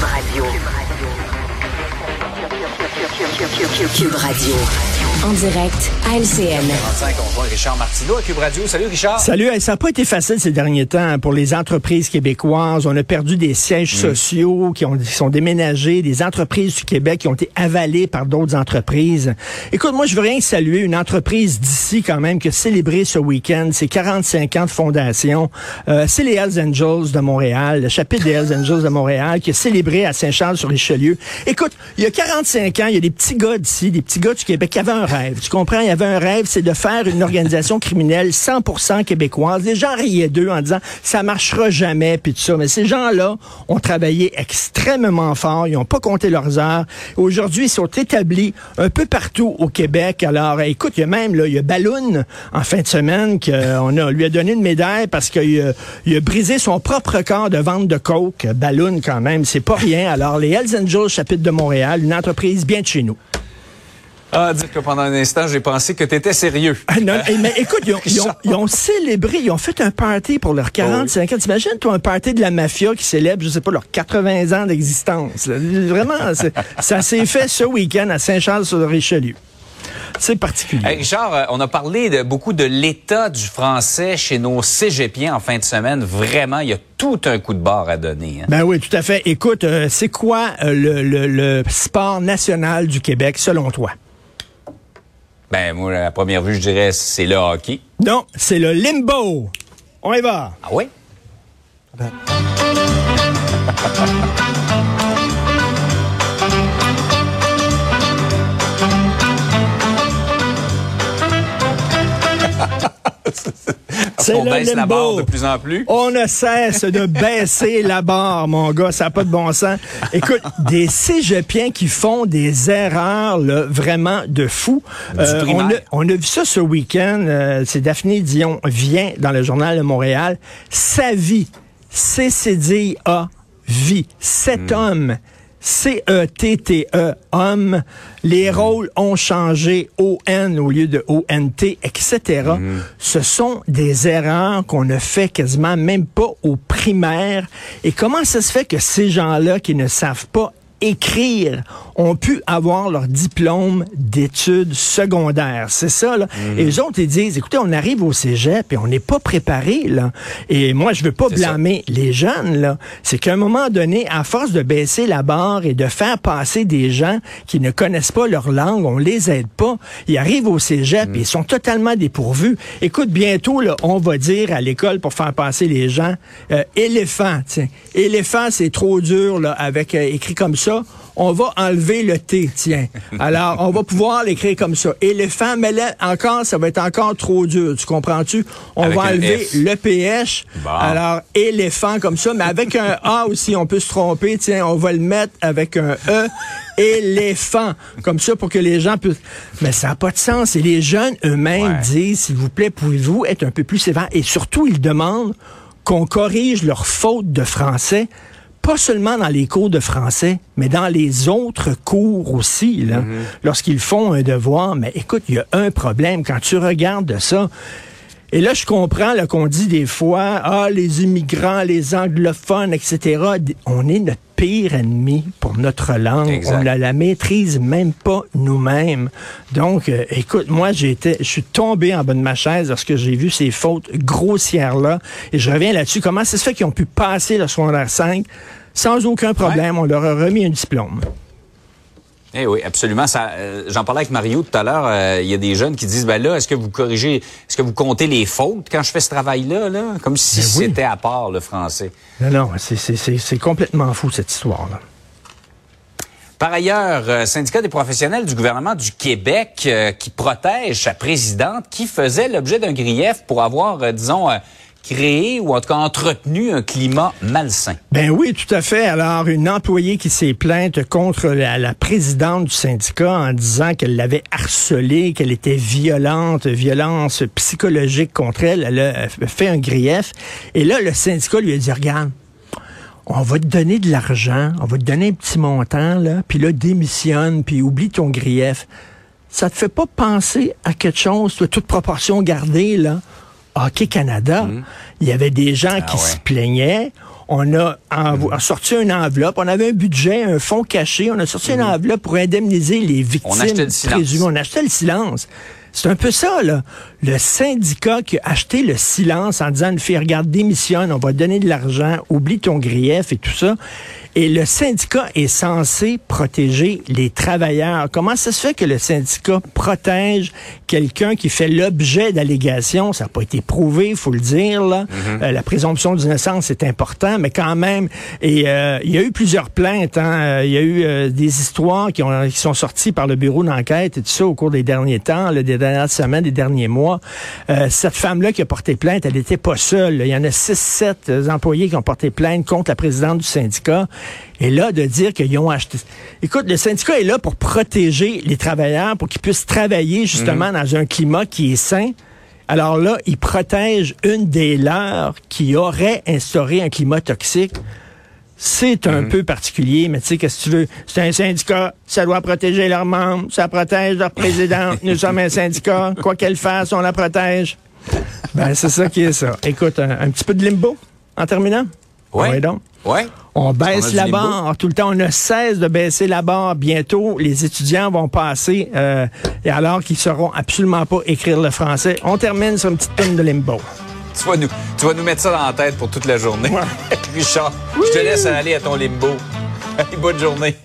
Radio. Cube Radio. Cube Radio. En direct à LCN. 45, on voit Richard Martineau à Cube Radio. Salut Richard. Salut, ça n'a pas été facile ces derniers temps pour les entreprises québécoises. On a perdu des sièges sociaux qui, ont, qui sont déménagés, des entreprises du Québec qui ont été avalées par d'autres entreprises. Écoute, moi, je veux rien que saluer une entreprise d'ici quand même qui a célébré ce week-end ses 45 ans de fondation. Euh, c'est les Hells Angels de Montréal, le chapitre des Hells Angels de Montréal qui a célébré à Saint-Charles-sur-Richelieu. Écoute, il y a 45 ans, il y a des petits gars des petits gars du Québec qui avaient un rêve. Tu comprends? Il y avait un rêve, c'est de faire une organisation criminelle 100% québécoise. Les gens riaient d'eux en disant, ça marchera jamais, puis tout ça. Mais ces gens-là ont travaillé extrêmement fort. Ils n'ont pas compté leurs heures. Aujourd'hui, ils sont établis un peu partout au Québec. Alors, écoute, il y a même, là, il y a Balloon, en fin de semaine, qu'on a, lui a donné une médaille parce qu'il a, il a brisé son propre record de vente de coke. Balloon, quand même, c'est pas rien. Alors, les Hells Angels, chapitre de Montréal, une entreprise bien de chez nous. Ah, dire que pendant un instant, j'ai pensé que tu étais sérieux. Ah, non, eh, mais écoute, ils ont, ils, ont, ils ont célébré, ils ont fait un party pour leurs 45 ans. T'imagines, toi, un party de la mafia qui célèbre, je sais pas, leurs 80 ans d'existence. Vraiment, ça s'est fait ce week-end à Saint-Charles-sur-Richelieu. C'est particulier. Hey, Richard, euh, on a parlé de, beaucoup de l'état du français chez nos cégepiens en fin de semaine. Vraiment, il y a tout un coup de barre à donner. hein. Ben oui, tout à fait. Écoute, euh, c'est quoi euh, le, le- le sport national du Québec, selon toi? Ben, moi, à première vue, je dirais c'est le hockey. Non, c'est le limbo. On y va. Ah oui? C'est on le baisse la limbo. barre de plus en plus. On ne cesse de baisser la barre, mon gars. Ça n'a pas de bon sens. Écoute, des cégepiens qui font des erreurs là, vraiment de fou. Euh, on, a, on a vu ça ce week-end. Euh, C'est Daphné Dion vient dans le journal de Montréal. Sa vie, C-C-D-A, vie. Cet homme. C-E-T-T-E, homme. Les rôles ont changé, O-N au lieu de O-N-T, etc. Ce sont des erreurs qu'on ne fait quasiment même pas au primaire. Et comment ça se fait que ces gens-là qui ne savent pas écrire ont pu avoir leur diplôme d'études secondaires. C'est ça, là. Et les autres, ils disent, écoutez, on arrive au cégep et on n'est pas préparé, là. Et moi, je veux pas ça. blâmer les jeunes, là. C'est qu'à un moment donné, à force de baisser la barre et de faire passer des gens qui ne connaissent pas leur langue, on les aide pas. Ils arrivent au cégep et ils sont totalement dépourvus. Écoute, bientôt, là, on va dire à l'école pour faire passer les gens, euh, éléphant, tiens. Éléphant, c'est trop dur, là, avec euh, écrit comme ça. On va enlever le T, tiens. Alors, on va pouvoir l'écrire comme ça. Éléphant, mais là, encore, ça va être encore trop dur. Tu comprends-tu? On Avec va enlever le PH. Bon. Alors, éléphant comme ça, mais avec un A aussi, on peut se tromper. Tiens, on va le mettre avec un E. Éléphant. Comme ça pour que les gens puissent. Mais ça n'a pas de sens. Et les jeunes eux-mêmes Ouais. disent, s'il vous plaît, pouvez-vous être un peu plus sévère? Et surtout, ils demandent qu'on corrige leurs fautes de français. Pas seulement dans les cours de français, mais dans les autres cours aussi, là, lorsqu'ils font un devoir. Mais écoute, il y a un problème. Quand tu regardes ça, et là, je comprends là, qu'on dit des fois, ah, les immigrants, les anglophones, etc. On est notre pire ennemi pour notre langue. Exact. On ne la maîtrise même pas nous-mêmes. Donc, euh, écoute, moi, j'ai été, je suis tombé en bas de ma chaise lorsque j'ai vu ces fautes grossières-là. Et je reviens là-dessus. Comment ça se fait qu'ils ont pu passer le secondaire 5 sans aucun problème? On leur a remis un diplôme. Eh oui, absolument. Ça, euh, j'en parlais avec Mario tout à l'heure. euh, Il y a des jeunes qui disent, ben là, est-ce que vous corrigez, est-ce que vous comptez les fautes quand je fais ce travail-là, là, comme si Ben oui. c'était à part le français. Non, non, c'est- c'est c'est- c'est complètement fou, cette histoire-là. Par ailleurs, euh, syndicat des professionnels du gouvernement du Québec qui protège sa présidente, qui faisait l'objet d'un grief pour avoir, disons, créé ou en tout cas entretenu un climat malsain? Ben oui, tout à fait. Alors, une employée qui s'est plainte contre la, présidente du syndicat en disant qu'elle l'avait harcelée, qu'elle était violente, violence psychologique contre elle. Elle a fait un grief. Et là, le syndicat lui a dit, regarde, on va te donner de l'argent, on va te donner un petit montant, là, puis là, démissionne, puis oublie ton grief. Ça te fait pas penser à quelque chose, toute proportion gardée, là? Hockey Canada, il y avait des gens Ah qui ouais. se plaignaient. On a sorti une enveloppe. On avait un budget, un fonds caché. On a sorti une enveloppe pour indemniser les victimes on achetait le silence. On achetait le silence. C'est un peu ça, là. Le syndicat qui a acheté le silence en disant une fille, regarde, démissionne, on va donner de l'argent, oublie ton grief et tout ça. Et le syndicat est censé protéger les travailleurs. Comment ça se fait que le syndicat protège quelqu'un qui fait l'objet d'allégations? Ça n'a pas été prouvé, il faut le dire. Là. Mm-hmm. Euh, la présomption d'innocence est important, mais quand même, et euh, il y a eu plusieurs plaintes. Hein. Euh, il y a eu des histoires qui, ont, qui sont sorties par le bureau d'enquête et tout ça au cours des derniers temps, là, des dernières semaines, des derniers mois. cette femme-là qui a porté plainte, elle n'était pas seule. Il y en a six, sept employés qui ont porté plainte contre la présidente du syndicat. Et là, de dire qu'ils ont acheté... Écoute, le syndicat est là pour protéger les travailleurs, pour qu'ils puissent travailler justement mhm. dans un climat qui est sain. Alors là, ils protègent une des leurs qui aurait instauré un climat toxique. C'est un mhm. peu particulier, mais tu sais, qu'est-ce que tu veux? C'est un syndicat, ça doit protéger leurs membres, ça protège leur président. Nous sommes un syndicat, quoi qu'elle fasse, on la protège. Ben, c'est ça qui est ça. Écoute, un, petit peu de limbo en terminant? Oui. donc. Ouais. On baisse la barre tout le temps. On ne cesse de baisser la barre. Bientôt, les étudiants vont passer, euh, et alors qu'ils sauront absolument pas écrire le français. On termine sur une petite tonne de limbo. Tu vas, nous, tu vas nous mettre ça dans la tête pour toute la journée. Richard, je te laisse aller à ton limbo. bonne journée.